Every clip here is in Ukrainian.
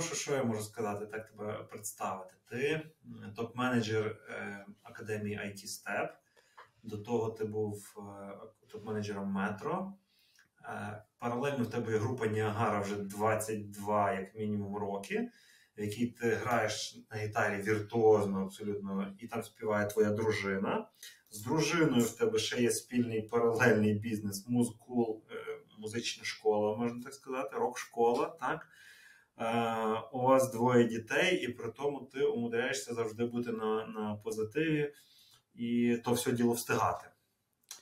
зв'язок. Е, що я можу сказати, так тебе представити? Ти топ-менеджер Академії IT Step. До того ти був топ-менеджером Метро. Паралельно в тебе є група Ніагара вже 22, як мінімум, роки в якій ти граєш на гітарі віртуозно, абсолютно, і там співає твоя дружина. З дружиною в тебе ще є спільний паралельний бізнес, музкул, е, музична школа, можна так сказати, рок-школа. так? Е, у вас двоє дітей, і при тому ти умудряєшся завжди бути на на позитиві і то все діло встигати.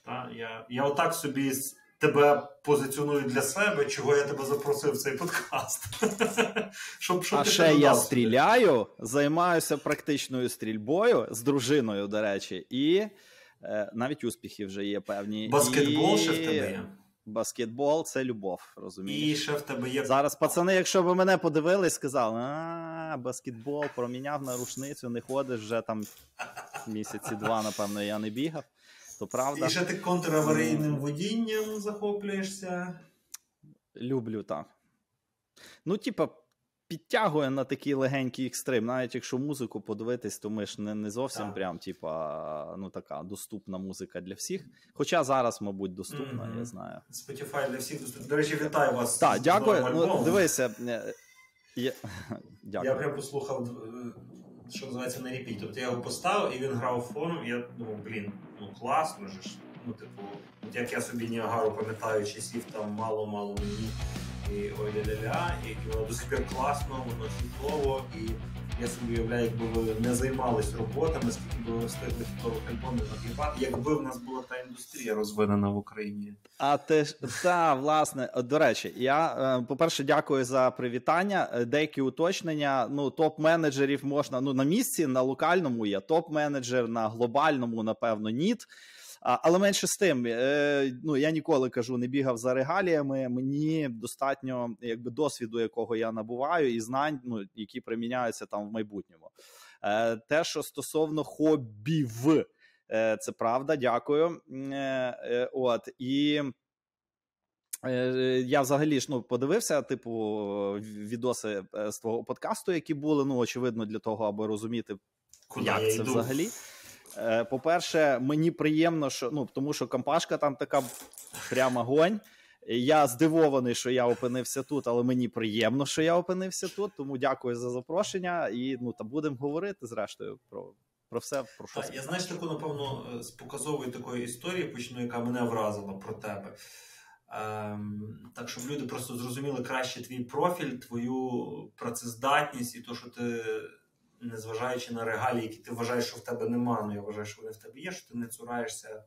Та? Я я отак собі тебе позиціоную для себе, чого я тебе запросив в цей подкаст. щоб, щоб А ще я стріляю, займаюся практичною стрільбою з дружиною, до речі, і е, навіть успіхи вже є певні. Баскетбол і... ще в тебе є. Баскетбол це любов, розумієш? І ще в тебе є. Зараз пацани, якщо б мене подивились, сказали, а баскетбол проміняв на рушницю, не ходиш вже там місяці два, напевно, я не бігав то правда. І ще ти контраварійним водінням захоплюєшся. Люблю так. Ну, типа, підтягує на такий легенький екстрим. Навіть якщо музику подивитись, то ми ж не не зовсім так. прям, типа, ну така доступна музика для всіх. Хоча зараз, мабуть, доступна, mm-hmm. я знаю. Spotify для всіх доступна. До речі, вітаю вас. Так, дякую. Ну, Дивися. Е, я... Дякую. Я прям послухав, е, що називається на репіт. Тобто я його поставив і він грав фоном. Я думав, блін ну класно ж. Ну, типу, от як я собі Ніагару пам'ятаю, часів там мало-мало мені і ой ля ля і воно до сих пір класно, воно чудово, і я собі уявляю, якби ви не займались роботами, скільки би ви встигли хітових альбомів накліпати, якби в нас була та індустрія розвинена в Україні. А ти ж та власне до речі, я е, по-перше, дякую за привітання. Е, деякі уточнення. Ну, топ-менеджерів можна ну на місці, на локальному є топ-менеджер, на глобальному, напевно, ніт. Але менше з тим, е, ну я ніколи кажу, не бігав за регаліями. Мені достатньо якби досвіду, якого я набуваю, і знань, ну які приміняються там в майбутньому. Е, те, що стосовно хобів, е, це правда, дякую. От і. Я взагалі ж ну подивився, типу, відоси з твого подкасту, які були. Ну, очевидно, для того, аби розуміти, Куди як це йду? взагалі. Е, по-перше, мені приємно, що ну тому, що компашка там така прямо гонь. Я здивований, що я опинився тут, але мені приємно, що я опинився тут. Тому дякую за запрошення. І ну та будемо говорити зрештою про про все. Про що я знаєш таку, напевно, з показової такої історії почну, яка мене вразила про тебе. Ем, Так, щоб люди просто зрозуміли краще твій профіль, твою працездатність і то, що ти незважаючи на регалії, які ти вважаєш, що в тебе нема, ну я вважаю, що вони в тебе є, що ти не цураєшся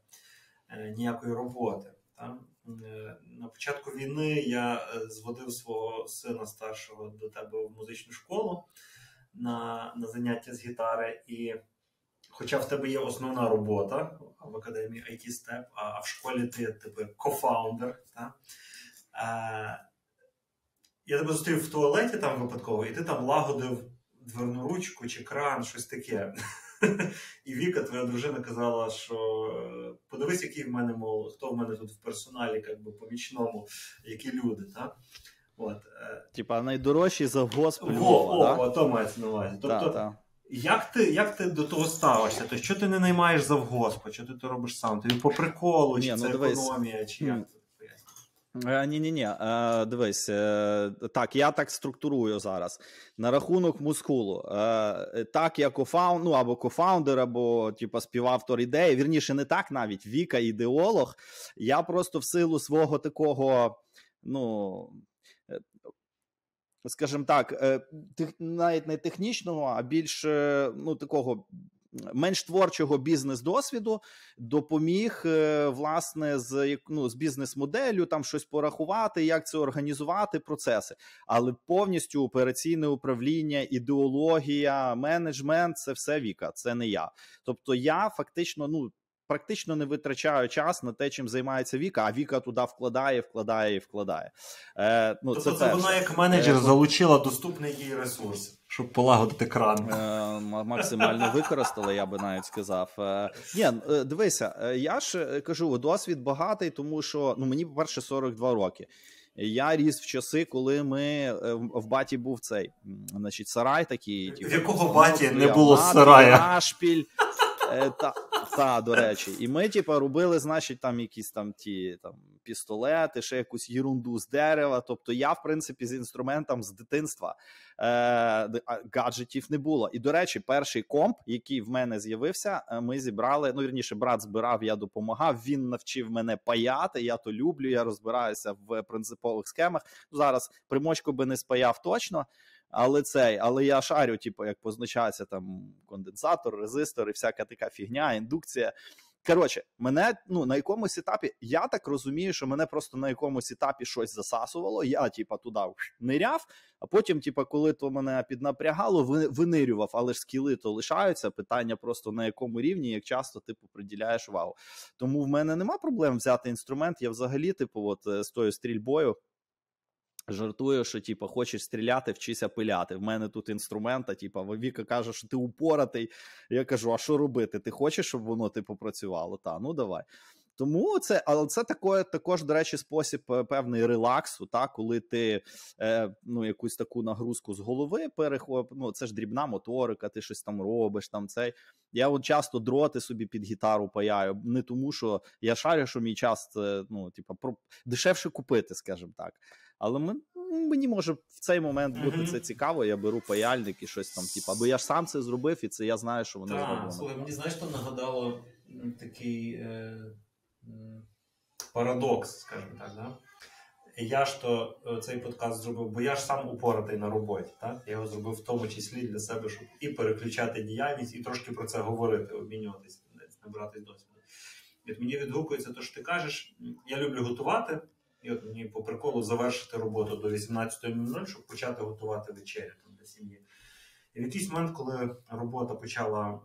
е, ніякої роботи. Та? Е, на початку війни я е, зводив свого сина старшого до тебе в музичну школу на на заняття з гітари. І хоча в тебе є основна робота в академії IT Step, а в школі ти типу кофаундер. Та? Я тебе зустрів в туалеті там випадково, і ти там лагодив дверну ручку чи кран, щось таке. І Віка, твоя дружина, казала, що е, подивись, який в мене мол, хто в мене тут в персоналі, як би помічному, які люди. так? От. Е. Типа найдорожчі завгосп Львова, О, о, то мається на увазі. Тобто, та. Як ти як ти до того ставишся? Тобто, що ти не наймаєш завгоспа, що ти то робиш сам? Тобі по приколу, чи Ні, це ну, економія, чи як? Ні, ні, ні. Дивись, е, так, я так структурую зараз. На рахунок мускулу. Е, так, я кофаунд, ну або кофаундер, або типу, співавтор ідеї. Вірніше, не так навіть Віка, ідеолог. Я просто в силу свого такого, ну. Е, скажімо так, навіть не технічного, а більш ну, такого менш творчого бізнес-досвіду допоміг е, власне з ну, з бізнес-моделлю там щось порахувати, як це організувати процеси, але повністю операційне управління, ідеологія, менеджмент це все Віка, це не я. Тобто, я фактично ну практично не витрачаю час на те, чим займається Віка, а Віка туди вкладає, вкладає і вкладає. Е, ну, Тобто це, це вона як менеджер е, залучила доступний їй ресурс. Щоб полагодити кран. Е, максимально використала, я би навіть сказав. Е, ні, е, дивися, я ж кажу, досвід багатий, тому що ну мені, по-перше, 42 роки. Я ріс в часи, коли ми в баті був цей значить, сарай такий. Типу, в якого баті не було сарая? Нашпіль. Та, та, до речі, і ми, типу, робили, значить, там якісь там ті там пістолети, ще якусь єрунду з дерева. Тобто, я, в принципі, з інструментом з дитинства е, гаджетів не було. І до речі, перший комп, який в мене з'явився, е, ми зібрали. Ну, вірніше, брат збирав, я допомагав. Він навчив мене паяти. Я то люблю. Я розбираюся в принципових схемах. Зараз примочку би не спаяв точно. Але цей, але я шарю, типу, як позначається там конденсатор, резистор і всяка така фігня, індукція. Коротше, мене ну на якомусь етапі, я так розумію, що мене просто на якомусь етапі щось засасувало. Я, типа, туди ниряв, а потім, типа, коли то мене піднапрягало, винирював, але ж скіли то лишаються. Питання просто на якому рівні, як часто типу приділяєш увагу. Тому в мене нема проблем взяти інструмент. Я взагалі, типу, от е, з тою стрільбою. Жартую, що типу, хочеш стріляти, вчися пиляти. В мене тут інструмента, типу, Віка каже, що ти упоратий. Я кажу: а що робити? Ти хочеш, щоб воно типу працювало? Та ну давай. Тому це, але це такое, також, до речі, спосіб е, певний релаксу, та коли ти е, ну, якусь таку нагрузку з голови перехоп, ну це ж дрібна моторика, ти щось там робиш. Там цей. Я от часто дроти собі під гітару паяю, не тому, що я шарю, що мій час це ну, типа, про дешевше купити, скажімо так. Але ми, мені може в цей момент бути mm-hmm. це цікаво. Я беру паяльник і щось там, типу, або я ж сам це зробив, і це я знаю, що воно зроблено. Слухай, мені знаєш, що нагадало такий е, парадокс, скажімо так. да? Я ж то е, цей подкаст зробив, бо я ж сам упоратий на роботі. Так? Я його зробив в тому числі для себе, щоб і переключати діяльність, і трошки про це говорити, обмінюватися, набратись досвіду. От мені відгукується, те, що ти кажеш, я люблю готувати. І от мені по приколу завершити роботу до 18.00, щоб почати готувати вечерю там для сім'ї. І в якийсь момент, коли робота почала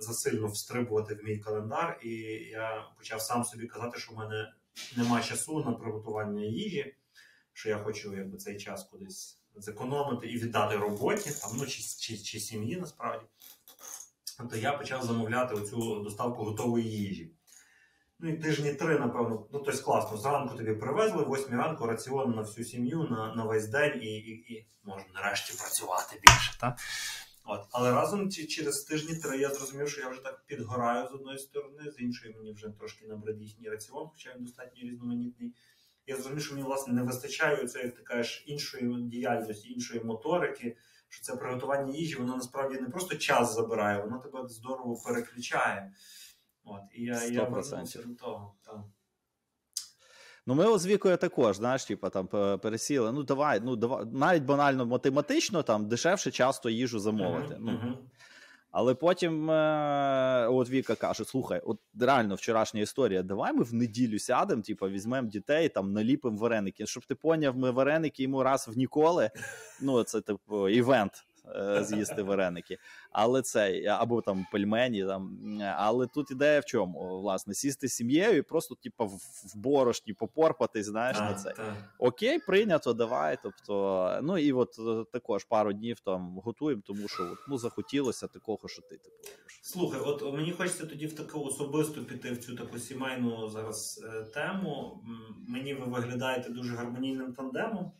засильно встрибувати в мій календар, і я почав сам собі казати, що в мене нема часу на приготування їжі, що я хочу якби, цей час кудись зекономити і віддати роботі, там, ну, чи, чи, чи сім'ї насправді, то я почав замовляти оцю доставку готової їжі. Ну і тижні три, напевно, ну тобто класно. Зранку тобі привезли, восьмій ранку раціон на всю сім'ю на на весь день і і, і можна нарешті працювати більше. Та? От. Але разом через тижні три я зрозумів, що я вже так підгораю з одної сторони, з іншої мені вже трошки набрид їхній раціон, хоча він достатньо різноманітний. Я зрозумів, що мені власне не вистачає цієї, ти кажеш, іншої діяльності, іншої моторики. Що це приготування їжі, воно насправді не просто час забирає, воно тебе здорово переключає. От, І я я до того. Так. Ну, ми з вікою також, знаєш, типу, там пересіли. Ну, давай, ну давай, навіть банально математично там дешевше часто їжу замовити. Uh-huh, uh-huh. Але потім е, от Віка каже: слухай, от реально вчорашня історія. Давай ми в неділю сядемо, типу, візьмемо дітей, там наліпимо вареники. Щоб ти поняв, ми вареники йому раз в ніколи. Ну, це типу івент. Е, з'їсти вареники, але це або там пельмені. Там але тут ідея в чому? Власне, сісти з сім'єю і просто, типу, в борошні попорпатись, знаєш, а, на це окей, прийнято, давай. Тобто, ну і от е, також пару днів там готуємо, тому що от, ну захотілося такого, що ти типу. Слухай, от мені хочеться тоді в таку особисту піти в цю таку сімейну зараз е, тему. Мені ви виглядаєте дуже гармонійним тандемом.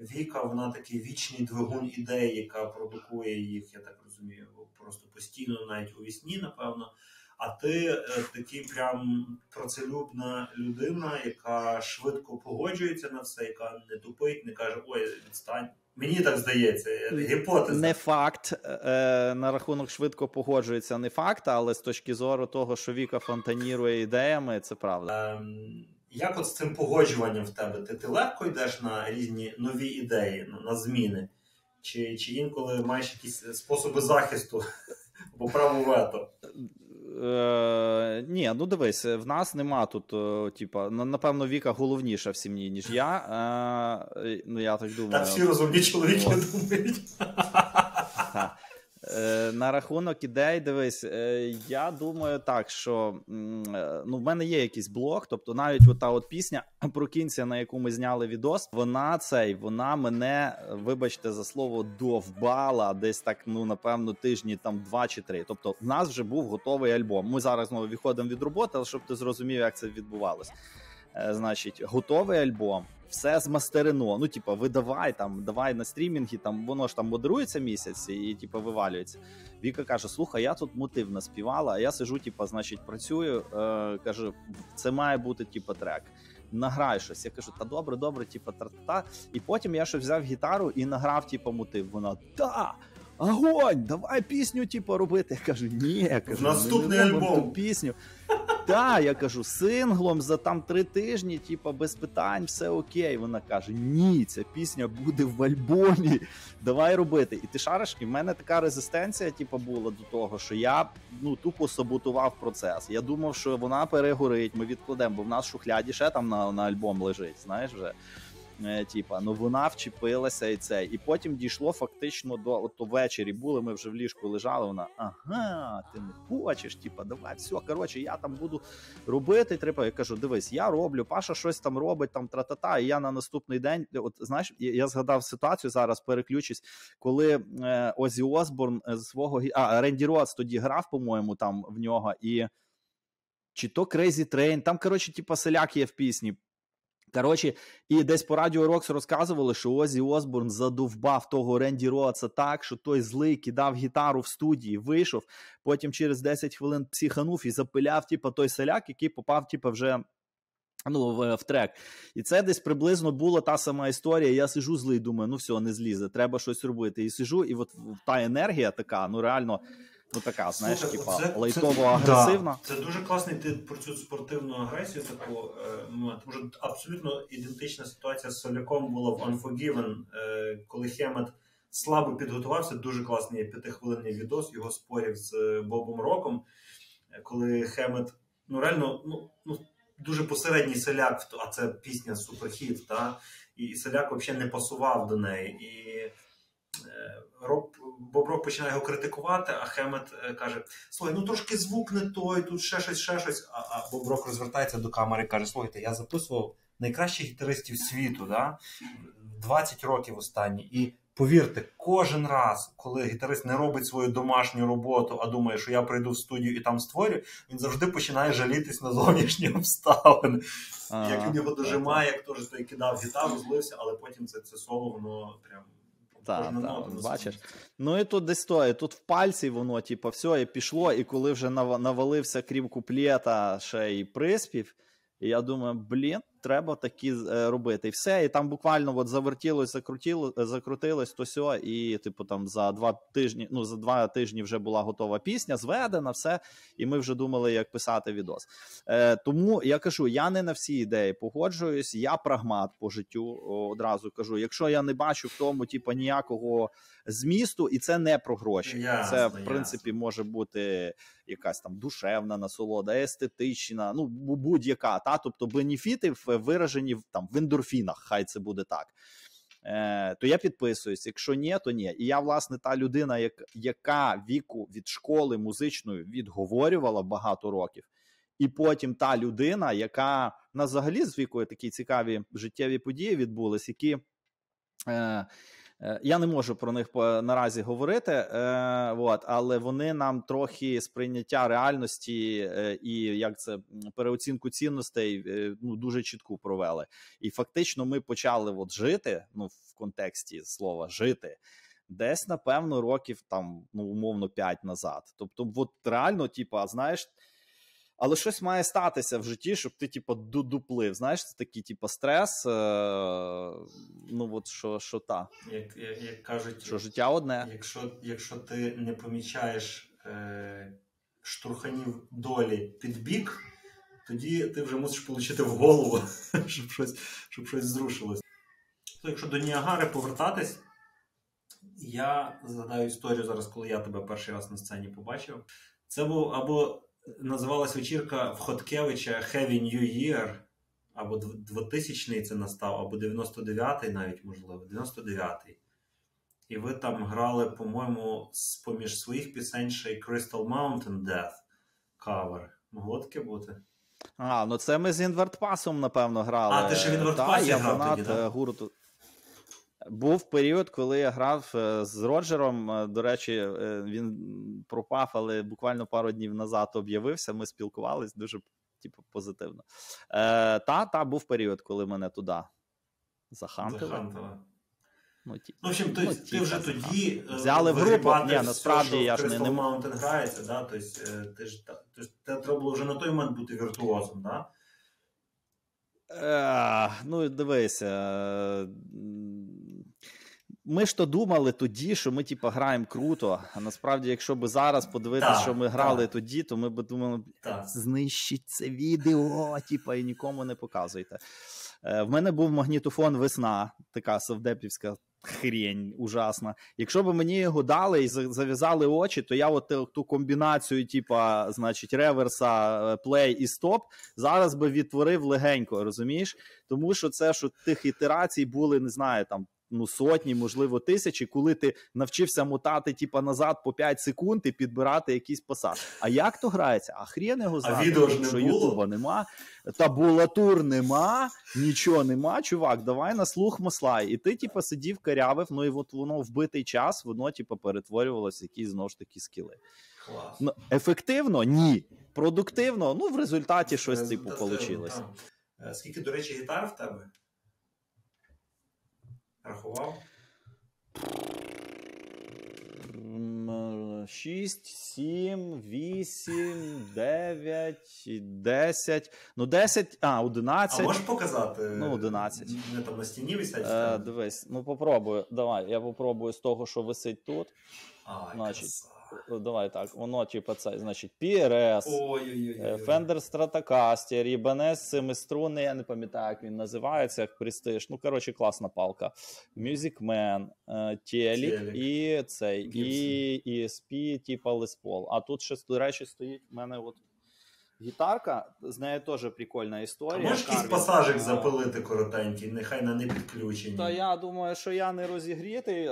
Віка, вона такий вічний двигун ідей, яка продукує їх, я так розумію, просто постійно, навіть у вісні, напевно. А ти е, такий прям працелюбна людина, яка швидко погоджується на все, яка не тупить, не каже Ой, відстань. Мені так здається, гіпотеза. Не факт е, на рахунок швидко погоджується, не факт, але з точки зору того, що Віка фонтанірує ідеями, це правда. Ем, як от з цим погоджуванням в тебе? Ти ти легко йдеш на різні нові ідеї, на, на зміни? Чи чи інколи маєш якісь способи захисту або право вето? Е, Ні, ну дивись, в нас нема тут, е, типа, напевно, Віка головніша в сім'ї, ніж я. Е, Ну, я так думаю. Так всі розумні чоловіки думають. Е, на рахунок ідей, дивись, е, я думаю так, що е, ну, в мене є якийсь блог, тобто навіть ота от пісня прокінця, на яку ми зняли відос, вона цей, вона мене, вибачте, за слово довбала десь так, ну напевно, тижні там два чи три. Тобто, в нас вже був готовий альбом. Ми зараз знову виходимо від роботи, але щоб ти зрозумів, як це відбувалося. Е, значить, готовий альбом. Все змастерено. Ну, типа, видавай там, давай на стрімінги, там воно ж там модерується місяць і, типа, вивалюється. Віка каже: Слухай, я тут мотив наспівала, а я сижу, типа, значить, працюю. Е, Каже, це має бути, типа, трек. Награй щось. Я кажу, та добре, добре, типа, та-та. І потім я ще взяв гітару і награв, типа, мотив. Вона та. Огонь, давай пісню, типу, робити. Я кажу, ні, я кажу, наступний не альбом. ту пісню. Так, я кажу, синглом за там три тижні, типу, без питань, все окей. Вона каже: Ні, ця пісня буде в альбомі. Давай робити. І ти шариш, і в мене така резистенція, типу, була до того, що я ну тупо саботував процес. Я думав, що вона перегорить, ми відкладемо, бо в нас в шухляді ще там на, на альбом лежить. Знаєш вже. Е, типа, ну вона вчепилася і це. І потім дійшло фактично до от ввечері були. Ми вже в ліжку лежали. Вона ага, ти не хочеш. Типа, давай, все, коротше, я там буду робити. Треба. Я кажу, дивись, я роблю. Паша щось там робить, там тра-та-та, І я на наступний день, от знаєш, я, згадав ситуацію зараз, переключусь, коли е, Озі Осборн з свого а Ренді Роц тоді грав, по-моєму, там в нього і. Чи то Crazy Train, там, коротше, типа селяк є в пісні. Коротше, і десь по радіо Рокс розказували, що Озі Осборн задовбав того Ренді Роца так, що той злий кидав гітару в студії, вийшов, потім через 10 хвилин психанув і запиляв, типу, той селяк, який попав, типу, вже. Ну, в, в трек. І це десь приблизно була та сама історія. Я сижу злий, думаю, ну все, не злізе, треба щось робити. І сижу, і от та енергія така, ну реально ну така, знаєш, типа лайтово агресивна. Це дуже класний ти про цю спортивну агресію. Таку е, ну, абсолютно ідентична ситуація з Соляком була в Unforgiven, е, коли Хемет слабо підготувався. Дуже класний п'ятихвилинний відос його спорів з е, Бобом Роком. е, Коли Хемет, ну реально, ну, ну дуже посередній селяк, а це пісня суперхіт, та і селяк взагалі не пасував до неї. І Роб, Боб Рок починає його критикувати, а Хемет е, каже: Слухай, ну трошки звук не той, тут ще щось, ще щось. А, а Боб Рок розвертається до камери і каже: Слухайте, я записував найкращих гітаристів світу, да? 20 років останні. І повірте, кожен раз, коли гітарист не робить свою домашню роботу, а думає, що я прийду в студію і там створю, він завжди починає жалітись на зовнішні обставини. Як він його дожимає, як теж той кидав гітару, злився, але потім це, це соло, воно прям. Та, так, бачиш. Ну і тут десь то, і тут в пальці воно, типу, все, і пішло, і коли вже нав- навалився крім куплета ще й приспів, і я думаю, блін, треба такі е, робити. І все, і там буквально от завертілось, закрутіло, е, закрутилось, то сьо, і типу там за два тижні, ну за два тижні вже була готова пісня, зведена, все, і ми вже думали, як писати відос. Е, тому я кажу, я не на всі ідеї погоджуюсь, я прагмат по життю одразу кажу. Якщо я не бачу в тому, типу, ніякого змісту, і це не про гроші. Ясно, це в принципі ясно. може бути якась там душевна насолода, естетична, ну будь-яка. Та тобто бенефіти в- виражені там в ендорфінах, хай це буде так. Е, то я підписуюсь. Якщо ні, то ні. І я, власне, та людина, як, яка віку від школи музичної відговорювала багато років, і потім та людина, яка на взагалі з вікою такі цікаві життєві події відбулись, які. Е, Я не можу про них наразі говорити, е, от, але вони нам трохи сприйняття реальності е, і як це переоцінку цінностей е, ну, дуже чітку провели. І фактично ми почали от жити ну, в контексті слова жити. Десь, напевно, років там, ну, умовно, 5 назад. Тобто, от реально, типа, знаєш, але щось має статися в житті, щоб ти, типу, додуплив. Знаєш, це такий, типу, стрес. Е- ну, от що, що та, Як, як, як кажуть, що життя одне. якщо, якщо ти не помічаєш е, штурханів долі під бік, тоді ти вже мусиш отримати в голову, щоб щось, щоб щось зрушилось. То якщо до Ніагари повертатись, я згадаю історію зараз, коли я тебе перший раз на сцені побачив. Це був або називалась вечірка в Хоткевича Heavy New Year, або 2000-й це настав, або 99-й навіть, можливо, 99-й. І ви там грали, по-моєму, з поміж своїх пісень ще й Crystal Mountain Death кавер. Могло таке бути? А, ну це ми з Інвертпасом, напевно, грали. А, ти ще в Інвертпасі грав тоді, да? е, гурту. Був період, коли я грав е, з Роджером. Е, До речі, е, він пропав, але буквально пару днів назад об'явився. Ми спілкувались. Дуже типу, позитивно. Е, Та, та був період, коли мене туди захантили. Захантили. Ну, ті, Ну, в общем, ти, ну, ти вже тоді Взяли в групу. Ні, насправді я ж не- не- Mountain грається, да? тобто, ти ж та- треба було вже на той момент бути віртуозом, да? Е, ну, дивись. Е, Ми ж то думали тоді, що ми типу, граємо круто. А насправді, якщо б зараз подивитися, Так, що ми грали так. тоді, то ми б думали, знищіть це відео, типа, і нікому не показуйте. Е, в мене був магнітофон весна, така совдепівська хрень ужасна. Якщо б мені його дали і зав'язали очі, то я от ту- ту комбінацію, типа, значить, реверса, е, плей і стоп, зараз би відтворив легенько, розумієш? Тому що це що тих ітерацій були, не знаю, там. Ну, сотні, можливо, тисячі, коли ти навчився мотати, типа назад по 5 секунд і підбирати якийсь посад. А як то грається? А хрен його знає, відео ж не що? Ютуба нема, табулатур нема, нічого нема. Чувак, давай на слух маслай. І ти, типа, сидів, карявив, ну і от воно в битий час, воно, типа, перетворювалося якісь знову ж таки скіли. Клас. Ну, ефективно? Ні. Продуктивно, ну в результаті щось типу вийшло. Е, Скільки, до речі, гітар в тебе? Рахував? 6, 7, 8, 9, 10. Ну, 10, а, 11. А можеш показати? Ну, 11. Не там на стіні висять? Е, дивись, ну попробую. Давай, я попробую з того, що висить тут. А, значить, краса. Давай так, воно, типу, це, значить, PRS, е, Fender Stratocaster, Ibanez семиструнний, я не пам'ятаю, як він називається, як престиж. Ну, коротше, класна палка. Music Man, е, Телік і цей, і ESP, типа Les Paul. А тут ще, до речі, стоїть в мене от гітарка, з нею теж прикольна історія. можеш якийсь пасажик запилити коротенький, нехай на не підключенні. Та я думаю, що я не розігрітий.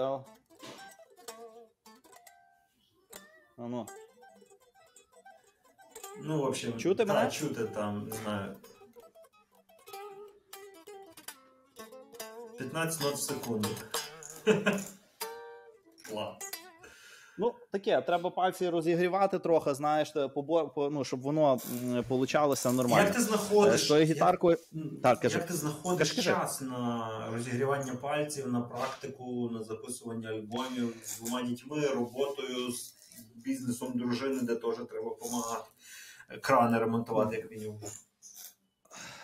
А... А ну. Ну, в общем, Чути та, мене? чути там, не знаю. 15 нот в секунду. Клас. Ну, таке, треба пальці розігрівати трохи, знаєш, побо... по- ну, щоб воно получалося нормально. Як ти знаходиш? З тою гітаркою. як, Так, кажи. як ти знаходиш Кажи, кажи. час на розігрівання пальців, на практику, на записування альбомів з двома дітьми, роботою з бізнесом дружини, де теж треба допомагати. Крани ремонтувати, як мінімум.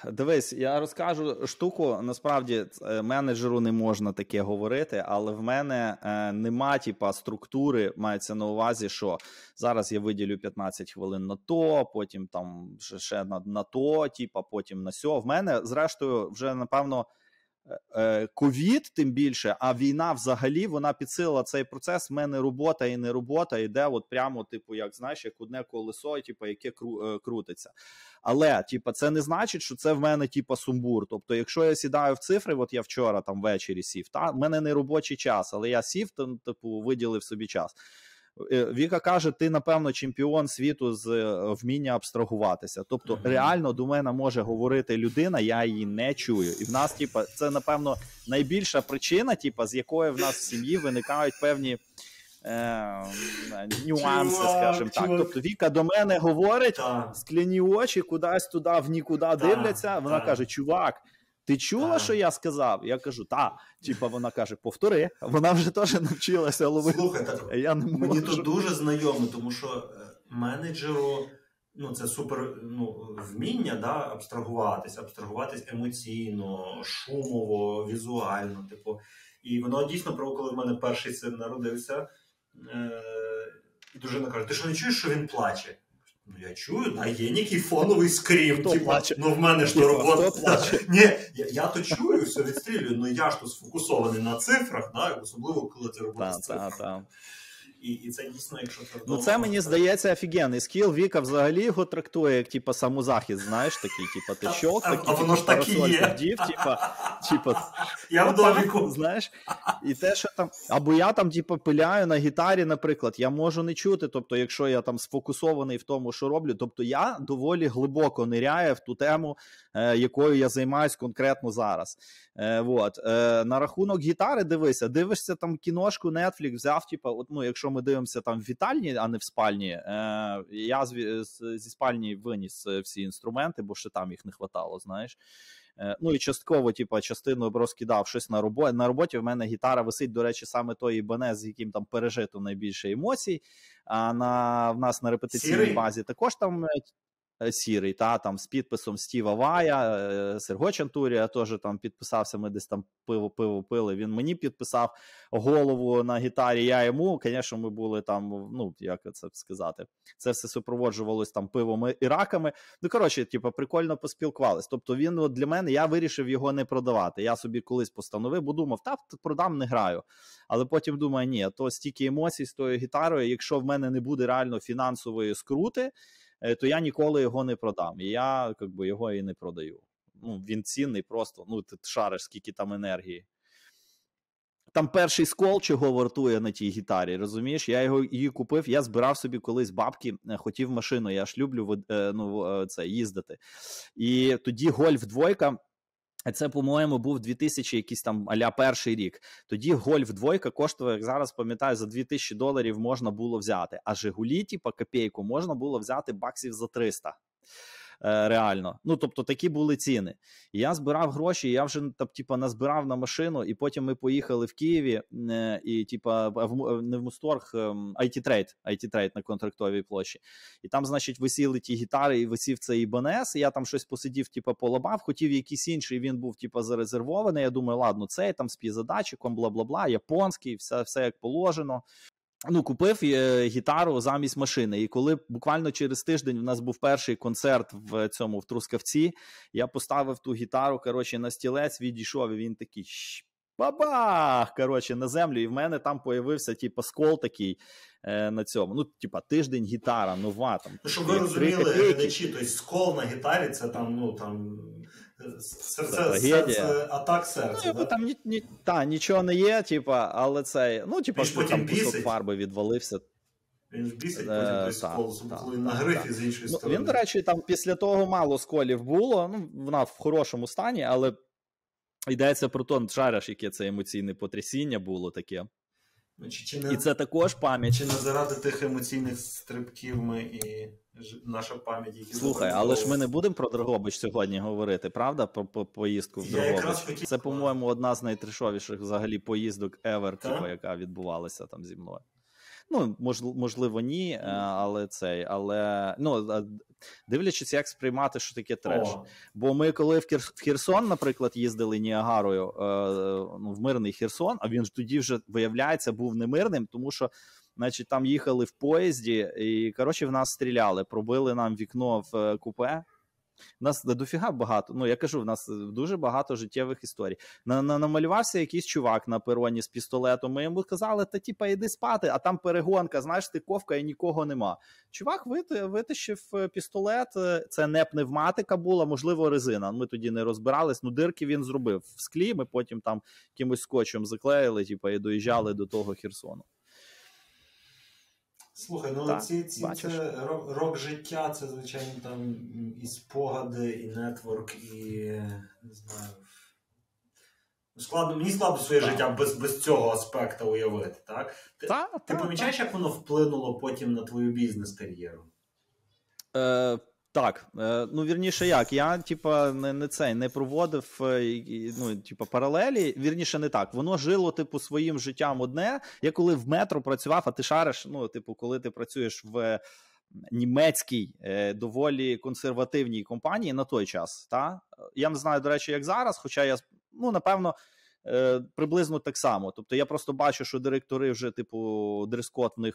Дивись, я розкажу штуку. Насправді е, менеджеру не можна таке говорити, але в мене е, нема типа структури. Мається на увазі, що зараз я виділю 15 хвилин на то, потім там ще, на, на то, типа, потім на сьо. В мене, зрештою, вже напевно. Е, Ковід, тим більше, а війна взагалі вона підсилила цей процес. В мене робота і не робота йде, от прямо, типу, як знаєш, як одне колесо, типу, яке кру, е, крутиться. Але, типу, це не значить, що це в мене типу, сумбур. Тобто, якщо я сідаю в цифри, от я вчора там ввечері сів, та в мене не робочий час, але я сів, там, типу, виділив собі час. Е, Віка каже: ти, напевно, чемпіон світу з е, вміння абстрагуватися. Тобто, реально до мене може говорити людина, я її не чую. І в нас, типу, це напевно найбільша причина, типу, з якої в нас в сім'ї виникають певні. Е, нюанси, Чувак, скажімо так. чувак. Тобто Віка до мене говорить, Так. скляні очі кудись туди, в нікуди дивляться. Вона так. каже: Чувак, ти чула, що я сказав? Я кажу, та. Типа вона каже, повтори. Вона вже теж навчилася ловити. Слухай, я не можу. Мені тут дуже знайомо, тому що е, менеджеру ну, це супер ну, вміння да, абстрагуватися, абстрагуватись емоційно, шумово, візуально. Типу. І воно дійсно про коли в мене перший син народився, е- і дружина каже: Ти що не чуєш, що він плаче? Ну, я чую, да, є який фоновий скрім. Хто типу, плаче? ну в мене ж то робота. плаче? Ні, я, я то чую, все відстрілюю, але я ж то сфокусований на цифрах, да, особливо коли це робота з цифрами. І, і це дійсно, якщо це Ну, це мені здається офігенний скіл. Віка взагалі його трактує як типа самозахист, знаєш, такий, типа ти щок, а- а воно ж типу, так і є. вдів, типа, типа, Я в доміку. знаєш, і те, що там, або я там, типу, пиляю на гітарі, наприклад, я можу не чути. Тобто, якщо я там сфокусований в тому, що роблю, тобто я доволі глибоко ниряю в ту тему, е, якою я займаюсь конкретно зараз. Е, вот. е, на рахунок гітари, дивися, дивишся там кіношку, Netflix, взяв, типу, от, ну, якщо якщо ми дивимося там в вітальні, а не в спальні, е, я з, зі спальні виніс всі інструменти, бо ще там їх не хватало, знаєш. Е, ну і частково, типу, частину розкидав щось на роботі. На роботі в мене гітара висить, до речі, саме той Ібанез, з яким там пережито найбільше емоцій. А на в нас на репетиційній Сірий? базі також там Е, сірий, та там з підписом Стіва Вая, е, Серго Чантурія теж там підписався. Ми десь там пиво пиво пили. Він мені підписав голову на гітарі. Я йому. Звісно, ми були там. Ну як це сказати, це все супроводжувалось там пивом і раками. Ну коротше, типу, прикольно поспілкувались. Тобто, він от для мене я вирішив його не продавати. Я собі колись постановив, бо думав, та продам не граю. Але потім думаю, ні, то стільки емоцій з тою гітарою. Якщо в мене не буде реально фінансової скрути. Е, то я ніколи його не продам. І я би, його і не продаю. Ну, Він цінний просто. Ну, ти шариш, скільки там енергії. Там перший скол чого вартує на тій гітарі, розумієш? Я його її купив, я збирав собі колись бабки, е, хотів машину, я ж люблю е, ну, це, їздити. І тоді гольф двойка це, по-моєму, був 2000 якийсь там аля перший рік. Тоді гольф двойка коштував, як зараз пам'ятаю, за 2000 доларів можна було взяти. А Жигулі, типа копійку, можна було взяти баксів за 300. Е, реально. Ну тобто такі були ціни. я збирав гроші, я вже там, типа, назбирав на машину, і потім ми поїхали в Києві е, і, типа, в не в Мусторг, IT Trade, IT Trade на контрактовій площі. І там, значить, висіли ті гітари, і висів цей Ібанес. Я там щось посидів, типа, полабав, хотів якийсь інший. Він був, типа, зарезервований. Я думаю, ладно, цей там з пізадачиком, бла бла бла, японський, все, все як положено. Ну, купив е, гітару замість машини. І коли буквально через тиждень у нас був перший концерт в цьому в Трускавці, я поставив ту гітару коротше, на стілець, відійшов, і він такий бабах! Коротше, на землю. І в мене там появився типу, скол такий е, на цьому. Ну, типа, тиждень гітара, нова. там. Ну, щоб ви розуміли, глядачі, тобто скол на гітарі це там, ну там. Серце, серце, атак серця. Ну, да? Там ні, ні, та, нічого не є, типа, але це. Ну, типа, там кусок фарби відвалився. Він ж бісить, е, потім та, коли на грифі з іншої ну, сторони. Він, до речі, там після того мало сколів було. Ну, вона в хорошому стані, але йдеться про то, шариш, яке це емоційне потрясіння було таке. Ну, чи, чи не, І це також пам'ять. Чи не заради тих емоційних стрибків ми і наша пам'ять, які слухай, але ж ми не будемо про Дрогобич сьогодні говорити, правда? Про, про поїздку в Дрогобич. Хотів... Це, по-моєму, одна з найтришовіших взагалі поїздок ever, типу, яка відбувалася там зі мною. Ну, можливо, ні, е, але цей, але ну дивлячись, як сприймати, що таке треш. О. Бо ми, коли в Херсон, наприклад, їздили Ніагарою е, ну, в мирний Херсон, а він тоді вже виявляється був немирним, тому що значить, там їхали в поїзді, і коротше в нас стріляли, пробили нам вікно в купе. У нас дофіга багато. Ну я кажу, в нас дуже багато життєвих історій. На, на намалювався якийсь чувак на пероні з пістолетом. Ми йому казали, та типа йди спати, а там перегонка, знаєш, стиковка і нікого нема. Чувак витащив е, пістолет. Е, це не пневматика була, можливо, резина. Ми тоді не розбирались. Ну, дирки він зробив в склі. Ми потім там якимось скотчем заклеїли, типа, і доїжджали до того Херсону. Слухай, ну так, ці ці це рок життя, це, звичайно, там і спогади, і нетворк, і не знаю. Складно, Мені складно своє так. життя без без цього аспекту уявити. так? Ти так, ти помічаєш, як воно вплинуло потім на твою бізнес-кар'єру? Е, так, е, ну вірніше, як я, типа, не не цей не проводив е, ну, типа, паралелі. Вірніше, не так. Воно жило, типу, своїм життям одне. Я коли в метро працював, а ти шариш, ну, типу, коли ти працюєш в німецькій е, доволі консервативній компанії на той час. Та? Я не знаю, до речі, як зараз, хоча я ну, напевно. Е, приблизно так само. Тобто я просто бачу, що директори вже, типу, дрес-код в них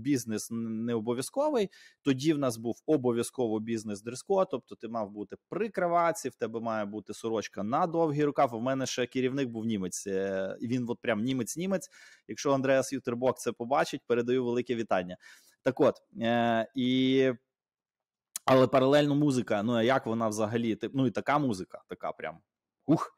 бізнес не обов'язковий. Тоді в нас був обов'язково бізнес дрес-код, тобто ти мав бути при краваці, в тебе має бути сорочка на довгий рукав. У мене ще керівник був німець. Е, він от прям німець-німець. Якщо Андреас Ютербок це побачить, передаю велике вітання. Так от е, і. Але паралельно музика, ну а як вона взагалі? Ну і така музика, така прям ух.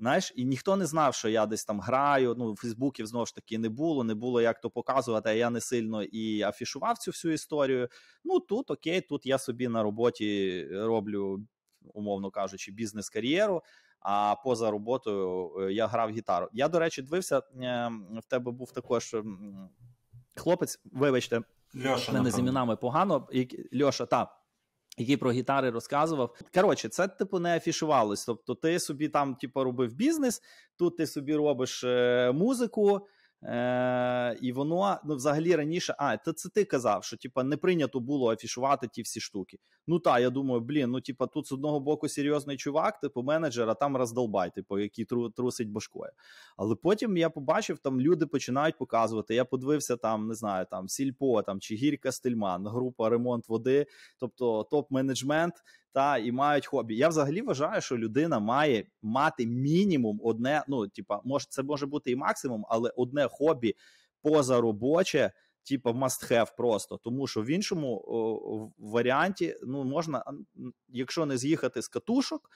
Знаєш, і ніхто не знав, що я десь там граю. Ну, Фейсбуків знову ж таки не було, не було як то показувати. а Я не сильно і афішував цю всю історію. Ну тут окей, тут я собі на роботі роблю, умовно кажучи, бізнес-кар'єру. А поза роботою е, я грав гітару. Я, до речі, дивився, ем, в тебе був також хлопець, вибачте, Льоша, мене з іменами погано. Льоша, та. Який про гітари розказував. Коротше, це типу не афішувалось. Тобто, ти собі там, типу, робив бізнес, тут ти собі робиш е, музику, Е, І воно ну, взагалі раніше, а це, це ти казав, що типа не прийнято було афішувати ті всі штуки. Ну так, я думаю, блін, ну типа тут з одного боку серйозний чувак, типу менеджер, а там роздолбай, типу, який тру, трусить башкою. Але потім я побачив, там люди починають показувати. Я подивився там, не знаю, там Сільпо там чи Гірка Стельман, група ремонт води, тобто топ-менеджмент та і мають хобі. Я взагалі вважаю, що людина має мати мінімум одне. Ну, типа, може, це може бути і максимум, але одне хобі позаробоче, типа must have просто. Тому що в іншому о, варіанті ну, можна, якщо не з'їхати з катушок.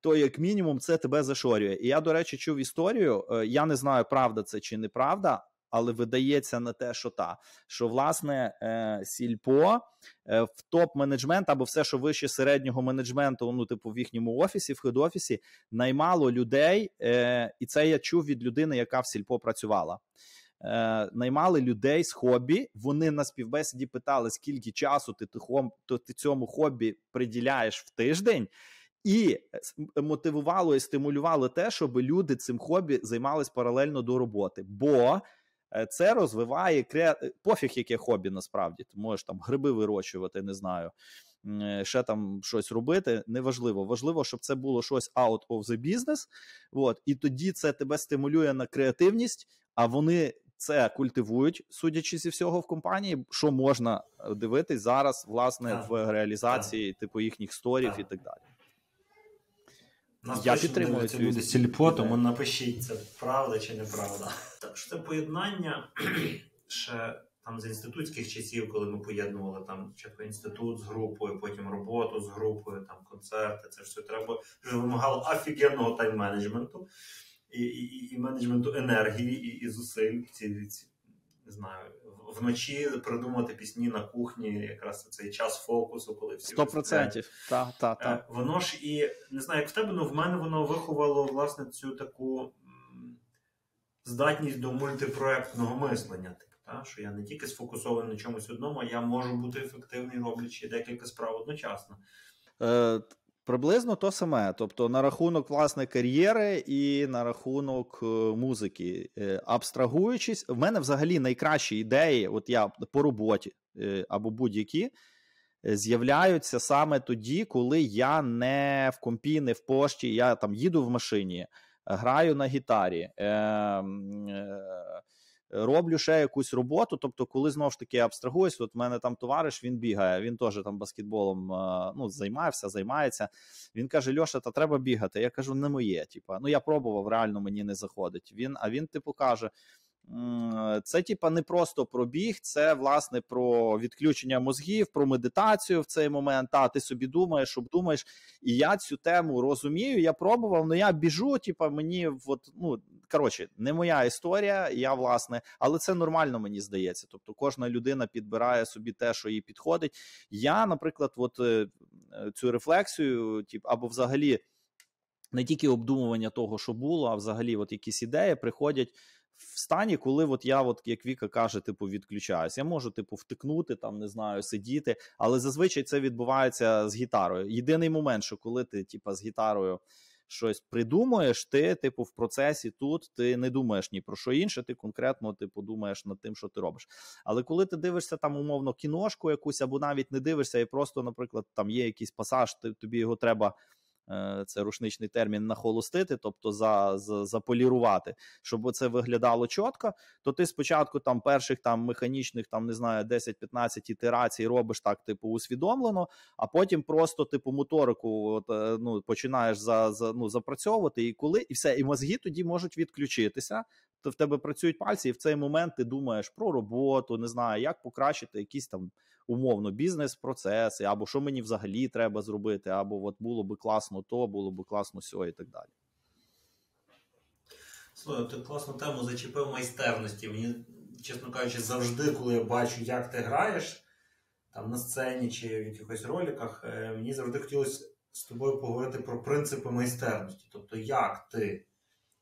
То, як мінімум, це тебе зашорює. І я, до речі, чув історію. Е, я не знаю, правда це чи неправда, але видається на те, що та що власне е, сільпо е, в топ-менеджмент або все, що вище середнього менеджменту, ну типу в їхньому офісі, в хед-офісі, наймало людей, е, і це я чув від людини, яка в сільпо працювала. Наймали людей з хобі. Вони на співбесіді питали, скільки часу ти ти, ти цьому хобі приділяєш в тиждень. І мотивувало і стимулювало те, щоб люди цим хобі займались паралельно до роботи. Бо Е, це розвиває кре... Е, пофіг, яке хобі насправді. Ти можеш там гриби вирощувати, не знаю, е, ще там щось робити. Неважливо. Важливо, щоб це було щось out of the business. От, І тоді це тебе стимулює на креативність, а вони. Це культивують, судячи зі всього в компанії, що можна дивитись зараз, власне, так, в реалізації так. типу їхніх сторів так. і так далі. Нас Я підтримую цю люди сільпо, тому напишіть, це правда чи неправда. Так що це поєднання ще там з інститутських часів, коли ми поєднували там спочатку інститут з групою, потім роботу з групою, там концерти. Це все треба вже вимагало офігенного тайм-менеджменту і і, і менеджменту енергії і і зусиль. Ці, ці не знаю, вночі придумати пісні на кухні, якраз цей час фокусу, коли всі Сто процентів. Так, так, так. Воно ж і не знаю, як в тебе, але в мене воно виховало власне цю таку здатність до мультипроектного мислення. Типу, та? Що я не тільки сфокусований на чомусь одному, а я можу бути ефективний, роблячи декілька справ одночасно. Е, Приблизно то саме, тобто на рахунок власне кар'єри і на рахунок е, музики. Е, абстрагуючись, в мене взагалі найкращі ідеї, от я по роботі е, або будь-які, з'являються саме тоді, коли я не в компі, не в пошті, я там їду в машині, граю на гітарі. Ем, роблю ще якусь роботу. Тобто, коли знову ж таки абстрагуюсь, от в мене там товариш він бігає, він теж там баскетболом ну, займався, займається. Він каже: Льоша, та треба бігати. Я кажу, не моє. Типа, ну я пробував, реально мені не заходить. Він, А він, типу, каже. Це, типа, не просто про біг, це власне про відключення мозгів, про медитацію в цей момент. Та ти собі думаєш, обдумаєш. І я цю тему розумію. Я пробував, але я біжу. Типа, мені от, ну коротше, не моя історія. Я власне, але це нормально, мені здається. Тобто, кожна людина підбирає собі те, що їй підходить. Я, наприклад, от е, цю рефлексію, тип, або взагалі. Не тільки обдумування того, що було, а взагалі, от якісь ідеї приходять в стані, коли от я, от як Віка каже, типу, відключаюсь. Я можу, типу, втикнути, там не знаю, сидіти, але зазвичай це відбувається з гітарою. Єдиний момент, що коли ти, типу, з гітарою. Щось придумуєш, ти, типу, в процесі тут ти не думаєш ні про що інше, ти конкретно типу, думаєш над тим, що ти робиш. Але коли ти дивишся там умовно кіношку якусь, або навіть не дивишся, і просто, наприклад, там є якийсь пасаж, ти, тобі його треба це рушничний термін нахолостити, тобто за, за, заполірувати, щоб це виглядало чітко, то ти спочатку там перших там механічних, там не знаю, 10-15 ітерацій робиш так, типу, усвідомлено, а потім просто типу моторику от, е, ну, починаєш за, за, ну, запрацьовувати, і коли і все, і мозги тоді можуть відключитися. То в тебе працюють пальці, і в цей момент ти думаєш про роботу, не знаю, як покращити якісь там умовно бізнес-процеси, або що мені взагалі треба зробити, або от було би класно то, було би класно сьо і так далі. Слухай, ти класну тему зачепив майстерності. Мені, чесно кажучи, завжди, коли я бачу, як ти граєш там на сцені чи в якихось роликах, е, мені завжди хотілося з тобою поговорити про принципи майстерності. Тобто, як ти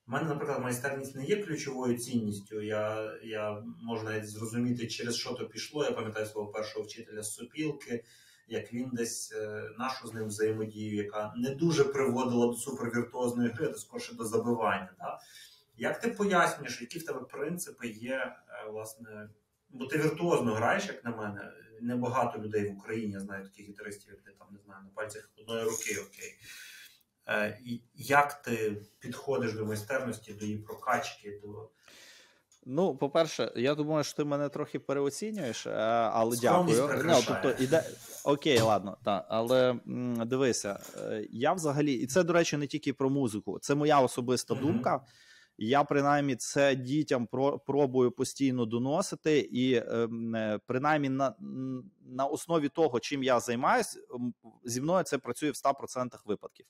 У мене, наприклад, майстерність не є ключовою цінністю. Я я можу навіть зрозуміти, через що то пішло. Я пам'ятаю свого першого вчителя з сопілки, як він десь е, нашу з ним взаємодію, яка не дуже приводила до супервіртуозної гри, а скорше до забивання. Да? Як ти пояснюєш, які в тебе принципи є, е, власне, бо ти віртуозно граєш, як на мене. Небагато людей в Україні я знаю таких гітаристів, як ти там не знаю, на пальцях одної руки, окей. Е, як ти підходиш до майстерності, до її прокачки? до... Ну, по-перше, я думаю, що ти мене трохи переоцінюєш, е, але Скромність дякую. Ну, тобто, іде... Окей, ладно, так. Але дивися, е, я взагалі, і це, до речі, не тільки про музику, це моя особиста mm-hmm. думка. Я принаймні це дітям про, пробую постійно доносити, і е, принаймні на на основі того, чим я займаюся, зі мною це працює в 100% випадків.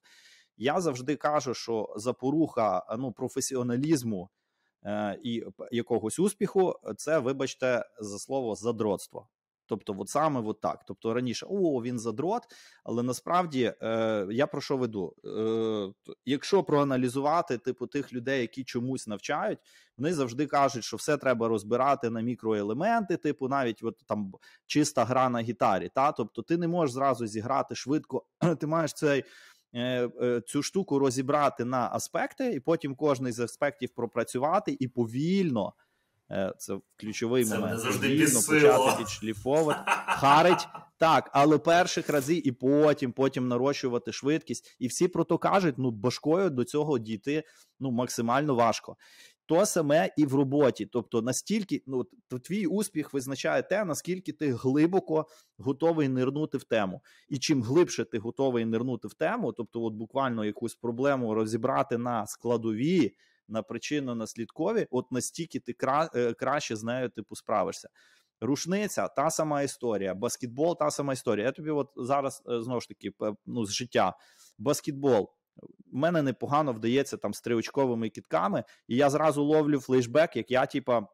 Я завжди кажу, що запоруха ну, професіоналізму е, і якогось успіху це, вибачте, за слово задротство. Тобто, от саме от так. Тобто раніше о, він задрот, але насправді е, я про що веду? Е, Якщо проаналізувати типу тих людей, які чомусь навчають, вони завжди кажуть, що все треба розбирати на мікроелементи, типу, навіть от там чиста гра на гітарі. Та? Тобто, ти не можеш зразу зіграти швидко, ти маєш цей. Е, е, цю штуку розібрати на аспекти, і потім кожний з аспектів пропрацювати і повільно. Е, це ключовий це момент. Повільно почати відшліфовувати, харить так, але перших разів і потім, потім нарощувати швидкість. І всі про то кажуть: ну башкою до цього дійти ну максимально важко то саме і в роботі. Тобто, настільки ну твій успіх визначає те, наскільки ти глибоко готовий нирнути в тему. І чим глибше ти готовий нирнути в тему, тобто, от буквально якусь проблему розібрати на складові, на причинно наслідкові, от настільки ти кра... Е, краще з нею типу справишся. Рушниця та сама історія, баскетбол та сама історія. Я тобі от зараз е, знову ж таки ну, з життя. Баскетбол мене непогано вдається там з триочковими кітками, і я зразу ловлю флешбек, як я, типа.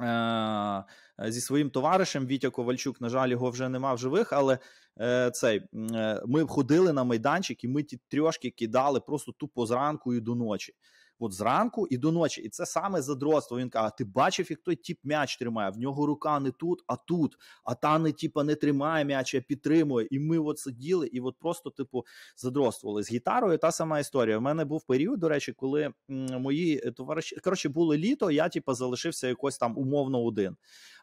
Е- зі своїм товаришем Вітя Ковальчук, на жаль, його вже нема в живих, але е, цей е, ми ходили на майданчик і ми ті трьошки кидали просто тупо зранку і до ночі от зранку і до ночі. І це саме задротство. Він каже: ти бачив, як той тіп м'яч тримає? В нього рука не тут, а тут. А та не типа не тримає м'яч, а підтримує. І ми от сиділи і от просто, типу, задротствували. З гітарою та сама історія. У мене був період, до речі, коли мої товариші коротше було літо, я типу, залишився якось там умовно один.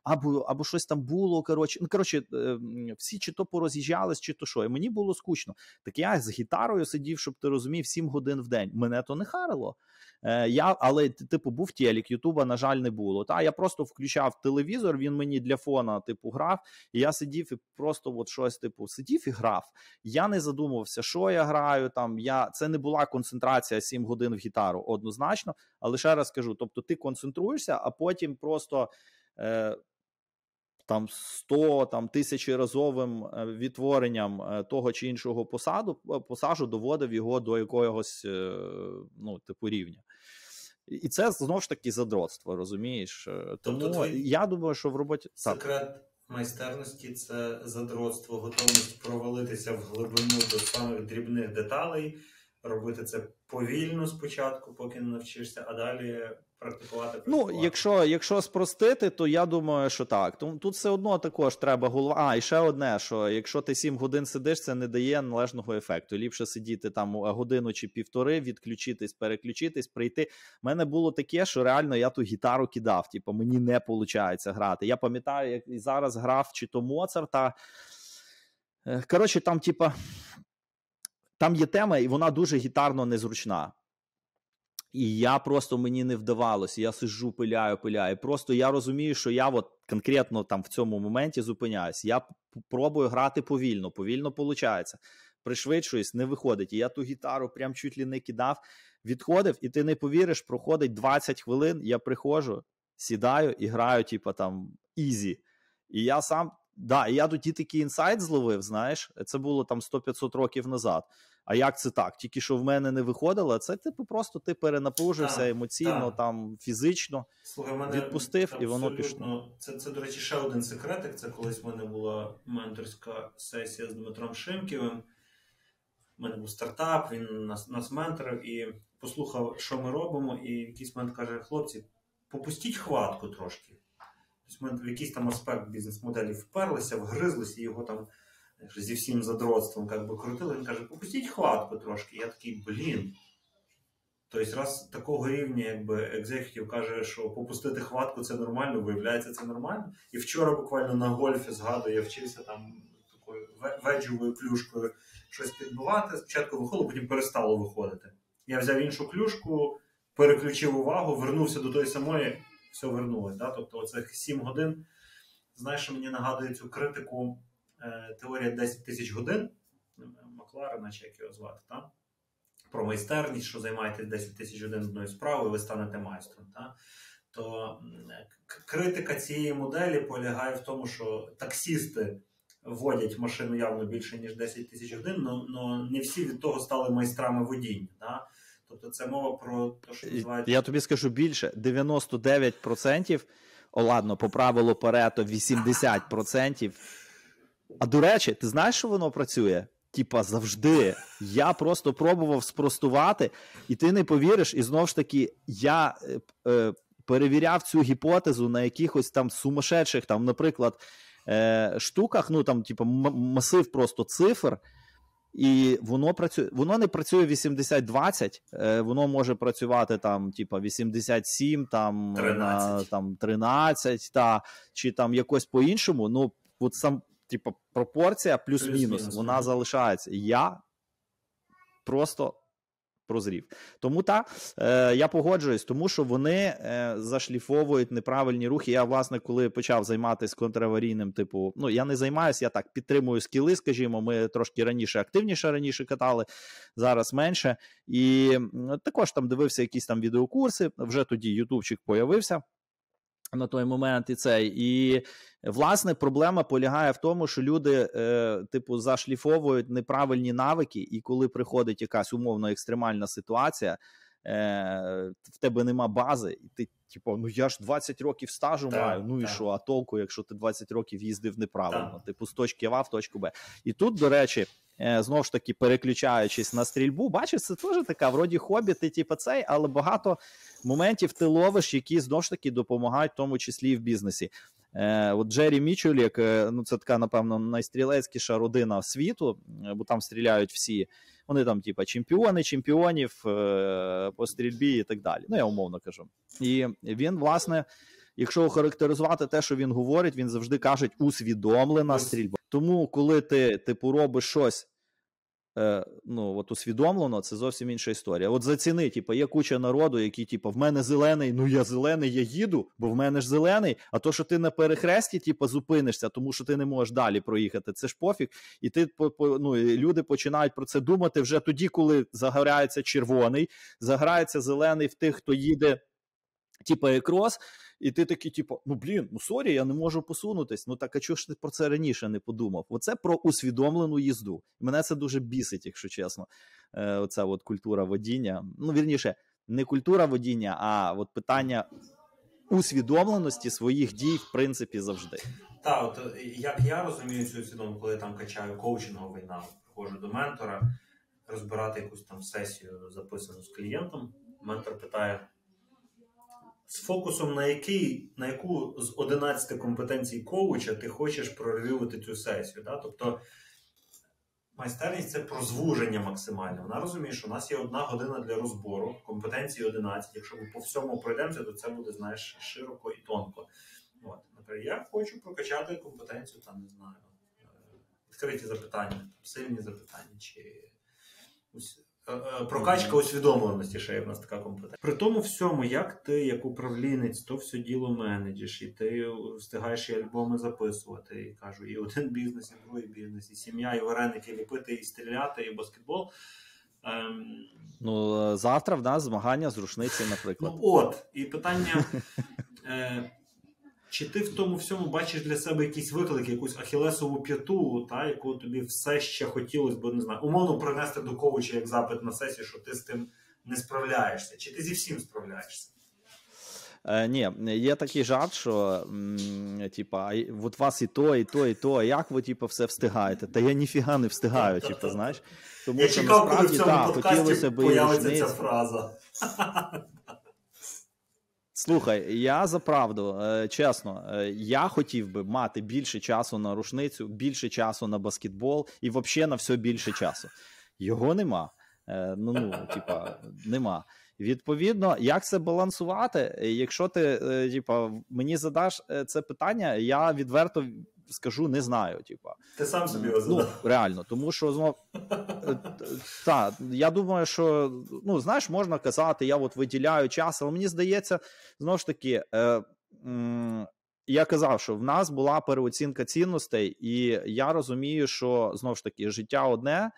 Або або щось там було. Коротше, ну коротше, е, всі чи то пороз'їжджались, чи то що. І мені було скучно. Так я з гітарою сидів, щоб ти розумів, 7 годин в день. Мене то не харило. Е, я, Але, типу, був телек, Ютуба, на жаль, не було. Та Я просто включав телевізор, він мені для фона типу, грав, і я сидів і просто от щось типу, сидів і грав. Я не задумувався, що я граю. Там я Це не була концентрація 7 годин в гітару однозначно. Але ще раз кажу: тобто ти концентруєшся, а потім просто. Е, там 100 там тисячеразовим е, відтворенням е, того чи іншого посаду посажу доводив його до якогось ну типу рівня. І це знову ж таки задротство, розумієш? Е, тобто Тому твій... я думаю, що в роботі секрет так. майстерності це задротство, готовність провалитися в глибину до самих дрібних деталей, робити це повільно спочатку, поки не навчишся, а далі практикувати. практикувати. Ну, якщо якщо спростити, то я думаю, що так. Тут все одно також треба голова. А, і ще одне: що якщо ти 7 годин сидиш, це не дає належного ефекту. Ліпше сидіти там годину чи півтори, відключитись, переключитись, прийти. У мене було таке, що реально я ту гітару кидав. Типу, мені не виходить грати. Я пам'ятаю, як і зараз грав чи то Моцарта. Е, коротше, там, типа. Там є тема, і вона дуже гітарно незручна. І я просто мені не вдавалося. Я сиджу, пиляю, пиляю. Просто я розумію, що я от конкретно там в цьому моменті зупиняюсь. Я пробую грати повільно, повільно виходить. Пришвидшуюсь, не виходить. І я ту гітару прям чуть ли не кидав, відходив, і ти не повіриш, проходить 20 хвилин. Я приходжу, сідаю і граю, типу там easy. І я сам. Да, і я тоді такий інсайт зловив, знаєш, це було там 100-500 років назад. А як це так? Тільки що в мене не виходило, це типу просто ти перенапружився так, емоційно, так. там фізично Слухай, мене відпустив, і воно пішло. Це, це, до речі, ще один секретик. Це колись в мене була менторська сесія з Дмитром Шимківим. У мене був стартап, він нас нас менторив і послухав, що ми робимо, і в якийсь момент каже: хлопці, попустіть хватку трошки. Тобто ми в якийсь там аспект бізнес-моделі вперлися, вгризлися, його там зі всім задротством как би, крутили. Він каже, попустіть хватку трошки. Я такий, блін. Тобто, раз такого рівня, якби екзекутів каже, що попустити хватку це нормально, виявляється, це нормально. І вчора буквально на гольфі згадую, я вчився там такою веджовою клюшкою щось підбивати. Спочатку виходило, потім перестало виходити. Я взяв іншу клюшку, переключив увагу, вернувся до тої самої, все вернулось. Да? Тобто, оцих 7 годин, знаєш, що мені нагадує цю критику е, теорія 10 тисяч годин. Макларена, чи як його звати, так? про майстерність, що займаєтесь 10 тисяч годин одною справою, ви станете майстром. Так? То критика цієї моделі полягає в тому, що таксісти водять машину явно більше, ніж 10 тисяч годин, але не всі від того стали майстрами водіння. Так? Тобто це мова про те, що називається. Я тобі скажу більше: 99%, о, ладно, по правилу Парето 80%. А до речі, ти знаєш, що воно працює? Типа завжди. Я просто пробував спростувати, і ти не повіриш, і знову ж таки, я е, е, перевіряв цю гіпотезу на якихось там сумасшедших, там, наприклад, е, штуках, ну там, типу, масив просто цифр, і воно працює. Воно не працює 80-20, е, воно може працювати там, типа 87, там 13, на, там, 13 та, чи там якось по-іншому. Ну, от сам типу, пропорція плюс-мінус, плюс вона залишається. Я просто прозрів. Тому та е, я погоджуюсь, тому що вони е, зашліфовують неправильні рухи. Я, власне, коли почав займатися контраварійним, типу, ну я не займаюся, я так підтримую скіли, скажімо, ми трошки раніше активніше раніше катали, зараз менше. І також там дивився якісь там відеокурси. Вже тоді Ютубчик появився на той момент і цей. І власне проблема полягає в тому, що люди, е, типу, зашліфовують неправильні навики, і коли приходить якась умовно екстремальна ситуація, е, в тебе нема бази, і ти. Типу, ну я ж 20 років стажу так, маю. Ну так. і що, а толку, якщо ти 20 років їздив неправильно, так. типу з точки А в точку Б. І тут, до речі, е, знову ж таки, переключаючись на стрільбу, бачиш, це теж така вроді хобі, ти типу, цей, але багато моментів ти ловиш, які знову ж таки допомагають, в тому числі і в бізнесі. Е, От Джері Мічулік, е, ну це така, напевно, найстрілецькіша родина світу, е, бо там стріляють всі. Вони там, типа, чемпіони, чемпіонів е, по стрільбі і так далі. Ну, я умовно кажу. І він, власне, якщо охарактеризувати те, що він говорить, він завжди каже усвідомлена стрільба. Тому, коли ти, типу, робиш щось е, ну, от усвідомлено, це зовсім інша історія. От заціни, типу, є куча народу, які, типу, в мене зелений, ну я зелений, я їду, бо в мене ж зелений. А то, що ти на перехресті, типу, зупинишся, тому що ти не можеш далі проїхати, це ж пофіг. І ти ну, люди починають про це думати вже тоді, коли загорається червоний, заграється зелений в тих, хто їде, типу, across. І ти такий, типу, ну блін, ну sorry, я не можу посунутись. Ну так а чого ж ти про це раніше не подумав? Оце про усвідомлену їзду. Мене це дуже бісить, якщо чесно. Е, Оця от культура водіння. Ну, вірніше, не культура водіння, а от питання усвідомленості своїх дій, в принципі, завжди. Так, от е, як я розумію цю свідому, коли я там качаю коучинговий навик, приходжу до ментора, розбирати якусь там сесію записану з клієнтом. Ментор питає з фокусом на який, на яку з 11 компетенцій коуча ти хочеш прорев'ювати цю сесію. Да? Тобто майстерність це про звуження максимальне. Вона розуміє, що у нас є одна година для розбору, компетенції 11. Якщо ми по всьому пройдемося, то це буде знаєш, широко і тонко. От, Наприклад, я хочу прокачати компетенцію, там не знаю, е, відкриті запитання, сильні запитання. чи е, прокачка усвідомленості ще є в нас така компетенція. При тому всьому, як ти, як управлінець, то все діло менеджиш, і ти встигаєш і альбоми записувати. І кажу, і один бізнес, і другий бізнес, і сім'я, і вареники ліпити, і стріляти, і баскетбол. Ем... Ну, завтра в нас змагання з рушниці, наприклад. Ну от, і питання. Е, чи ти в тому всьому бачиш для себе якісь виклики, якусь ахілесову п'яту, та, яку тобі все ще хотілося б, не знаю, умовно принести до коуча як запит на сесію, що ти з тим не справляєшся? Чи ти зі всім справляєшся? Е, Ні, є такий жарт, що типа, от вас і то, і то, і то. А як ви типу, все встигаєте? Та я ніфіга не встигаю, типу, знаєш. Тому я що чекав, насправді так, хотілося б появиться ця фраза. Слухай, я за правду, е, чесно, е, я хотів би мати більше часу на рушницю, більше часу на баскетбол і взагалі на все більше часу. Його нема. Е, ну, ну, типа, нема. Відповідно, як це балансувати? Якщо ти типа, мені задаш це питання, я відверто скажу, не знаю. Типа. Ти сам собі його Ну, реально, тому що знов так, я думаю, що ну, знаєш, можна казати, я от виділяю час, але мені здається, знову ж таки. Е, м- я казав, що в нас була переоцінка цінностей, і я розумію, що знову ж таки життя одне,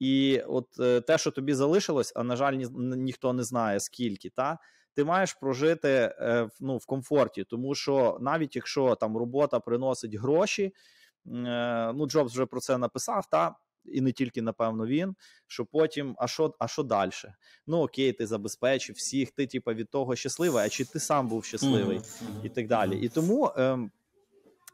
і от е, те, що тобі залишилось, а на жаль, ні, ніхто не знає скільки, та ти маєш прожити е, ну, в комфорті, тому що навіть якщо там робота приносить гроші, е, ну Джобс вже про це написав, та і не тільки напевно він. Що потім, а що а що далі? Ну окей, ти забезпечив всіх, ти типа від того щасливий, а чи ти сам був щасливий, mm-hmm. і так далі. І тому. Е,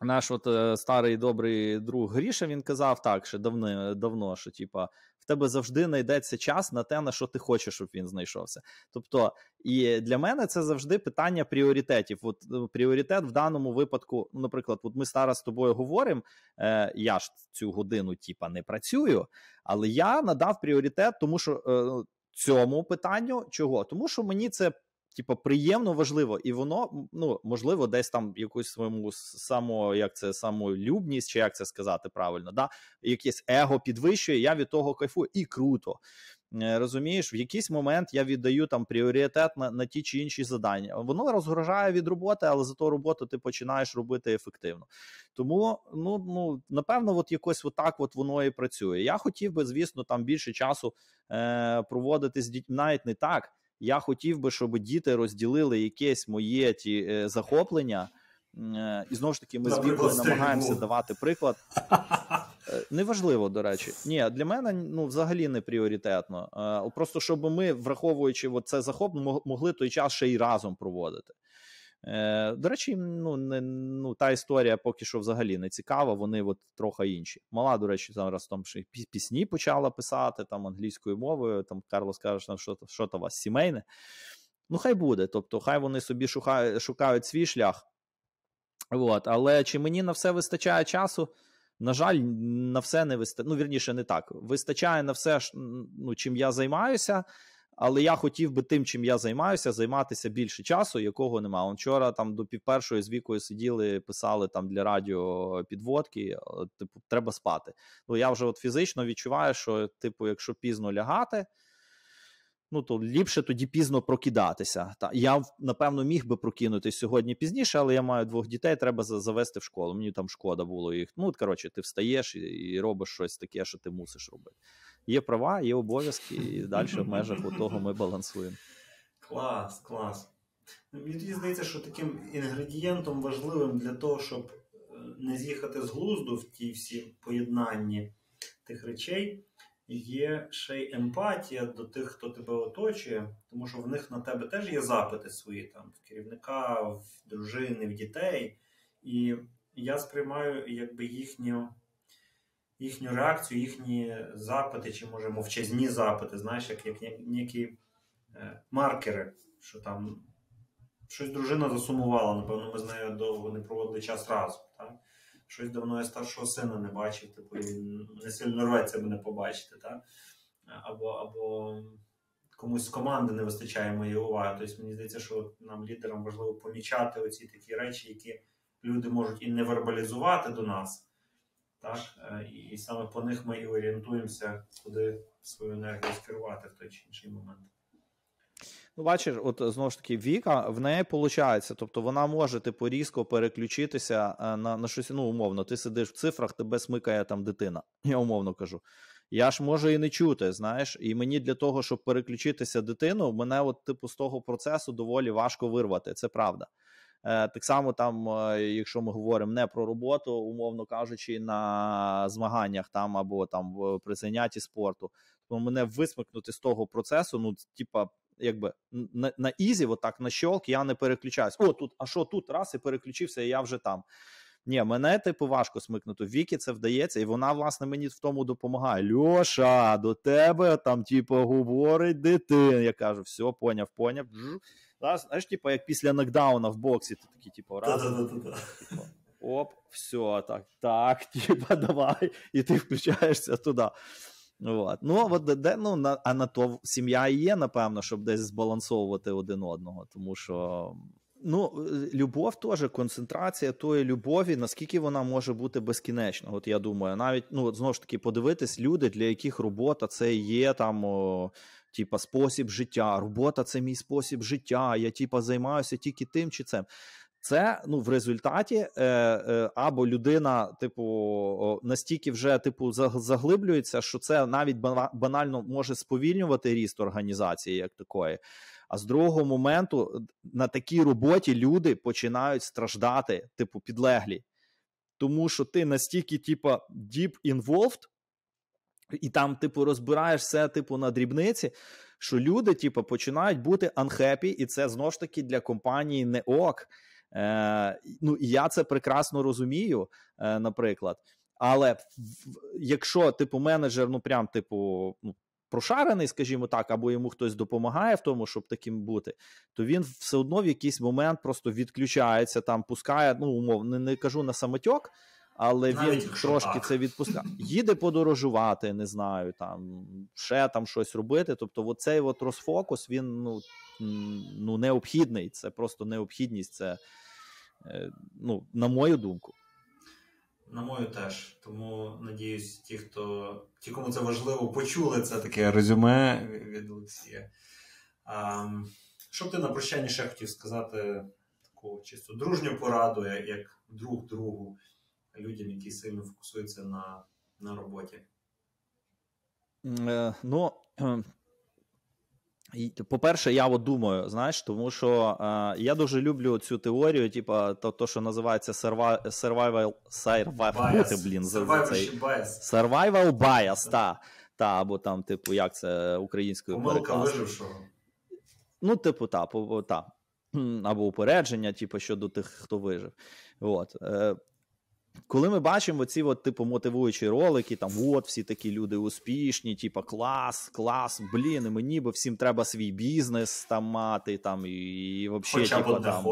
наш от е, старий добрий друг Гріша він казав так, ще давно, давно що типа в тебе завжди знайдеться час на те, на що ти хочеш, щоб він знайшовся. Тобто, і для мене це завжди питання пріоритетів. От е, пріоритет в даному випадку, ну, наприклад, от ми зараз з тобою говоримо. Е, Я ж цю годину, типа, не працюю, але я надав пріоритет, тому що е, цьому питанню чого? Тому що мені це типу, приємно важливо, і воно ну можливо десь там якусь своєму само, як це самолюбність, чи як це сказати правильно, да якесь его підвищує. Я від того кайфую, і круто. Е, розумієш, в якийсь момент я віддаю там пріоритет на на ті чи інші задання. Воно розгрожає від роботи, але за ту роботу ти починаєш робити ефективно. Тому, ну ну напевно, от якось отак от воно і працює. Я хотів би, звісно, там більше часу е, проводити з дітьми, навіть не так. Я хотів би, щоб діти розділили якесь моє ті е, захоплення. Е, і знову ж таки, ми з вікою намагаємося давати приклад. Е, неважливо, до речі. Ні, для мене ну, взагалі не пріоритетно. Просто щоб ми, враховуючи це захоплення, могли той час ще й разом проводити. Е, До речі, ну не ну та історія поки що взагалі не цікава. Вони от трохи інші. Мала, до речі, зараз там ще пісні почала писати там англійською мовою. Там Карлос каже, що що то у вас сімейне. Ну, хай буде. Тобто, хай вони собі шукають шукають свій шлях. От. Але чи мені на все вистачає часу? На жаль, на все не вистачає. Ну, вірніше, не так. Вистачає на все, ну, чим я займаюся. Але я хотів би тим, чим я займаюся, займатися більше часу, якого немає. Вчора там до півпершої з вікою сиділи, писали там для радіо підводки. Типу, треба спати. Ну я вже от фізично відчуваю, що, типу, якщо пізно лягати. Ну, то ліпше тоді пізно прокидатися. Та я напевно міг би прокинутися сьогодні пізніше, але я маю двох дітей, треба завести в школу. Мені там шкода було їх. Ну, коротше, ти встаєш і, і робиш щось таке, що ти мусиш робити є права, є обов'язки, і далі в межах того ми балансуємо. Клас, клас. Мені тоді здається, що таким інгредієнтом важливим для того, щоб е, не з'їхати з глузду в ті всі поєднанні тих речей, є ще й емпатія до тих, хто тебе оточує, тому що в них на тебе теж є запити свої там в керівника, в дружини, в дітей. І я сприймаю якби їхню їхню реакцію, їхні запити, чи може мовчазні запити, знаєш, як як ніякі е, маркери, що там щось дружина засумувала, напевно, ми з нею довго не проводили час разом. Так? Щось давно я старшого сина не бачив, типу він не сильно рветься мене побачити. Так? Або або комусь з команди не вистачає моєї уваги. Тобто мені здається, що нам, лідерам, важливо помічати оці такі речі, які люди можуть і не вербалізувати до нас. Так? Е, і саме по них ми і орієнтуємося, куди свою енергію скерувати в той чи інший момент. Ну, бачиш, от знову ж таки, Віка в неї виходить, тобто вона може типу різко переключитися е, на на щось. Ну, умовно, ти сидиш в цифрах, тебе смикає там дитина. Я умовно кажу. Я ж можу і не чути, знаєш, і мені для того, щоб переключитися дитину, мене, от, типу, з того процесу доволі важко вирвати. Це правда. Е, так само, там, е, якщо ми говоримо не про роботу, умовно кажучи, на змаганнях там або там при занятті спорту, то мене висмикнути з того процесу, ну типа якби на на easy, отак на щолк, я не переключаюсь. О, тут, а що тут раз і переключився, і я вже там. Ні, мене типу важко смикнути. Вікі це вдається, і вона, власне, мені в тому допомагає. Льоша, до тебе там, типу, говорить дитина. Я кажу, все, поняв, поняв. Знаєш, типу, як після нокдауна в боксі, ти такий, типу, раз. Типу, оп, все, так, так, типа, давай, і ти включаєшся туди. От. Ну, от, де, ну, на, а на то сім'я і є, напевно, щоб десь збалансовувати один одного, тому що. Ну, любов теж концентрація тої любові, наскільки вона може бути безкінечна. От я думаю, навіть ну знову ж таки подивитись люди, для яких робота це є там, о, типа, спосіб життя. Робота це мій спосіб життя. Я типа займаюся тільки тим чи цим. Це ну в результаті е, е, або людина, типу, настільки вже типу заглиблюється, що це навіть банально може сповільнювати ріст організації як такої. А з другого моменту на такій роботі люди починають страждати, типу, підлеглі. Тому що ти настільки, типу, deep involved, і там, типу, розбираєш все, типу, на дрібниці, що люди, типу, починають бути unhappy, і це знову ж таки для компанії не ок. Е, Ну, я це прекрасно розумію, е, наприклад. Але якщо типу менеджер, ну прям типу, ну, прошарений, скажімо так, або йому хтось допомагає в тому, щоб таким бути, то він все одно в якийсь момент просто відключається, там пускає, ну умовно, не, не кажу на самотьок, але Навіть він трошки так. це відпускає. Їде подорожувати, не знаю, там ще там щось робити. Тобто, оцей от розфокус він ну, ну необхідний. Це просто необхідність. Це е, ну, на мою думку. На мою теж. Тому надіюсь, ті, хто ті, кому це важливо, почули це таке резюме від Олексія. А, Що б ти на прощання ще хотів сказати таку чисто дружню пораду, як друг другу, людям, які сильно фокусуються на на роботі? Е, ну, по-перше, я от думаю, знаєш, тому що е, я дуже люблю цю теорію, типу, то, то що називається survival, survival, survival, блін, survival цей, bias. Survival bias, та, та, або там, типу, як це українською вижившого. Ну, типу, та, по, та. Або упередження, типу, щодо тих, хто вижив. От. Е, коли ми бачимо ці от, типу, мотивуючі ролики, там от всі такі люди успішні, типу, клас, клас, блін, і мені бо всім треба свій бізнес там мати, там, і, і взагалі, типу, там,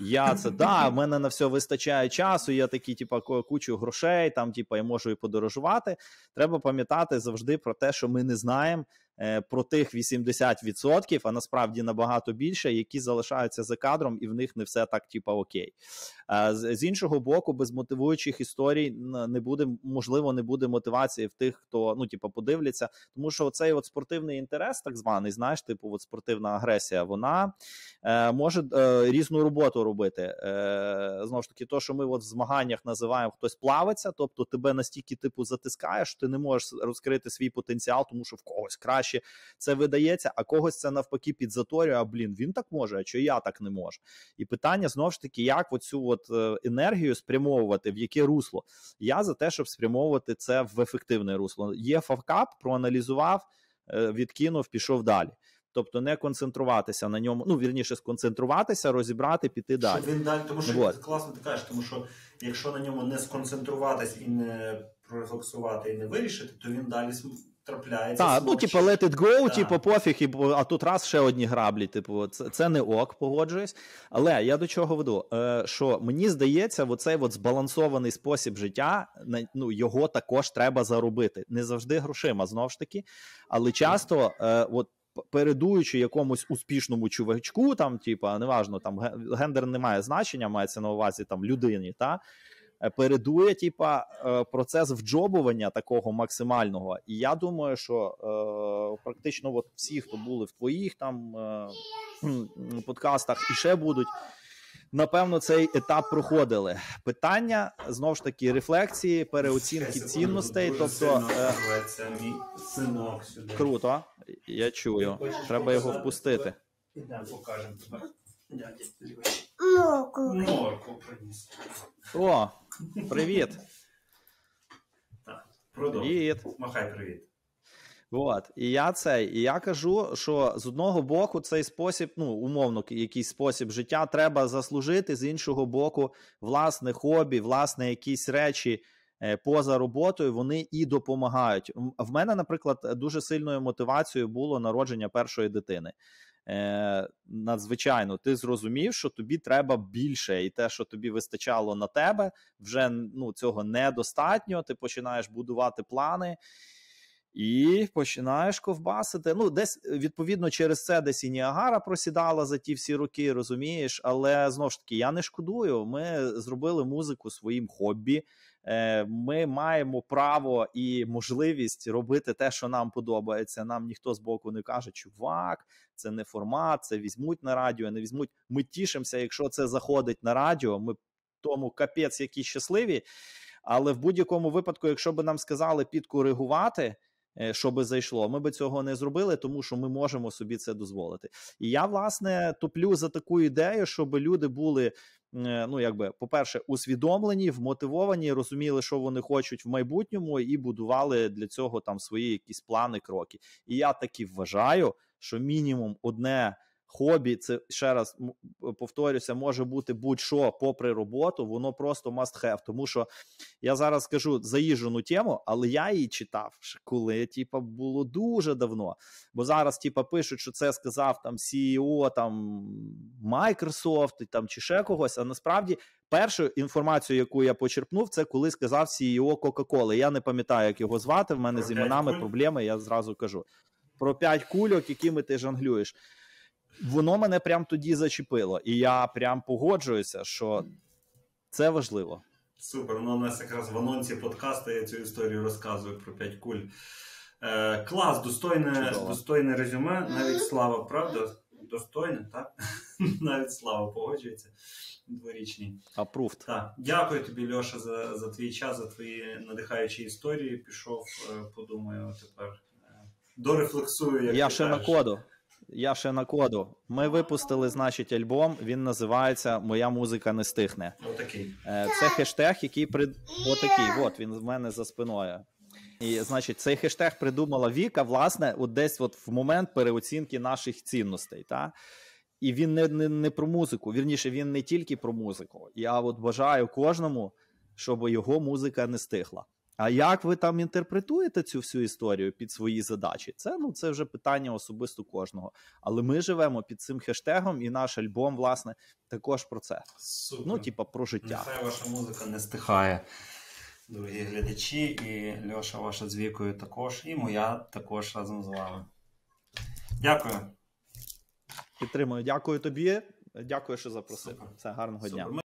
я це, да, в мене на все вистачає часу, я такий, типу, кучу грошей, там, типу, я можу і подорожувати. Треба пам'ятати завжди про те, що ми не знаємо, про тих 80%, а насправді набагато більше, які залишаються за кадром, і в них не все так, типа окей. З іншого боку, без мотивуючих історій не буде, можливо, не буде мотивації в тих, хто ну, типу, подивляться, тому що цей от спортивний інтерес, так званий, знаєш, типу, от спортивна агресія, вона е, може е, різну роботу робити. Е, Знову ж таки, то, що ми от в змаганнях називаємо хтось плавиться, тобто тебе настільки типу затискаєш, ти не можеш розкрити свій потенціал, тому що в когось краще це видається, а когось це навпаки підзаторює. А блін, він так може, а чи я так не можу? І питання знову ж таки, як оцю от е, енергію спрямовувати, в яке русло. Я за те, щоб спрямовувати це в ефективне русло. Є фавкап, проаналізував, е, відкинув, пішов далі. Тобто не концентруватися на ньому, ну вірніше сконцентруватися, розібрати, піти далі. Він далі, тому що вот. класно ти кажеш, тому що якщо на ньому не сконцентруватись і не прорефлексувати, і не вирішити, то він далі трапляється. Так, ну типу, let it go, да. типу, пофіг, і, а тут раз ще одні граблі. Типу, це це не ок, погоджуюсь. Але я до чого веду? Е, Що мені здається, оцей от збалансований спосіб життя, ну його також треба заробити. Не завжди грошима, знову ж таки, але часто, е, от. Передуючи якомусь успішному чувачку, там, типа, неважно, там гендер не має значення, мається на увазі там людині, та передує типа е, процес вджобування такого максимального. І я думаю, що е, практично от всі, хто були в твоїх там подкастах і ще будуть. Напевно, цей етап проходили. Питання знову ж таки рефлексії, переоцінки цінностей. Тобто це мій синок сюди. Круто, я чую. Треба його впустити. Ідемо, покажемо тебе. Морку. Морку приніс. О, Привіт. Привіт. Махай привіт. От, і я цей, і я кажу, що з одного боку цей спосіб, ну умовно, якийсь спосіб життя треба заслужити, з іншого боку, власне хобі, власне, якісь речі е, поза роботою, вони і допомагають. В мене, наприклад, дуже сильною мотивацією було народження першої дитини. Е, Надзвичайно, ти зрозумів, що тобі треба більше, і те, що тобі вистачало на тебе, вже ну, цього недостатньо. Ти починаєш будувати плани. І починаєш ковбасити. Ну, десь відповідно через це десь і Ніагара просідала за ті всі роки, розумієш. Але знову ж таки, я не шкодую. Ми зробили музику своїм хобі. Е, ми маємо право і можливість робити те, що нам подобається. Нам ніхто з боку не каже, чувак, це не формат, це візьмуть на радіо, не візьмуть. Ми тішимося, якщо це заходить на радіо. Ми тому капець, які щасливі. Але в будь-якому випадку, якщо би нам сказали підкоригувати. Е, щоб зайшло. Ми би цього не зробили, тому що ми можемо собі це дозволити. І я власне топлю за таку ідею, щоб люди були. Е, ну, якби, по-перше, усвідомлені, вмотивовані, розуміли, що вони хочуть в майбутньому, і будували для цього там свої якісь плани, кроки. І я таки вважаю, що мінімум одне хобі, це ще раз повторюся, може бути будь-що попри роботу, воно просто must have. Тому що я зараз скажу заїжджену тему, але я її читав, коли типа, було дуже давно. Бо зараз типа, пишуть, що це сказав там CEO там Microsoft там, чи ще когось. А насправді першу інформацію, яку я почерпнув, це коли сказав CEO Coca-Cola. Я не пам'ятаю, як його звати. В мене з іменами проблеми, я зразу кажу. Про п'ять кульок, якими ти жонглюєш воно мене прям тоді зачепило, і я прям погоджуюся, що це важливо. Супер. Ну, у нас якраз в анонсі подкасту я цю історію розказую про п'ять куль. Е, Клас, достойне достойне резюме. Навіть слава, правда? Достойне, так? Навіть слава погоджується. Дворічні. Approved. Так. Дякую тобі, Льоша, за за твій час, за твої надихаючі історії. Пішов, е, подумаю, тепер е, дорефлексую. Як Я ти ще кажеш. на коду. Я ще на коду. Ми випустили, значить, альбом. Він називається Моя музика не стихне. Отакий. Е, це хештег, який при отакий. От він в мене за спиною. І, значить, цей хештег придумала Віка, власне, от десь от в момент переоцінки наших цінностей. Та? І він не, не, не про музику. Вірніше, він не тільки про музику. Я от бажаю кожному, щоб його музика не стихла. А як ви там інтерпретуєте цю всю історію під свої задачі? Це ну це вже питання особисто кожного. Але ми живемо під цим хештегом, і наш альбом, власне, також про це. Супер. Ну, типа, про життя. Нехай ваша музика не стихає, дорогі глядачі, і Льоша, ваша з вікою також, і моя також разом з вами. Дякую. Підтримую. Дякую тобі. Дякую, що запросив. Супер. Це гарного Супер. дня.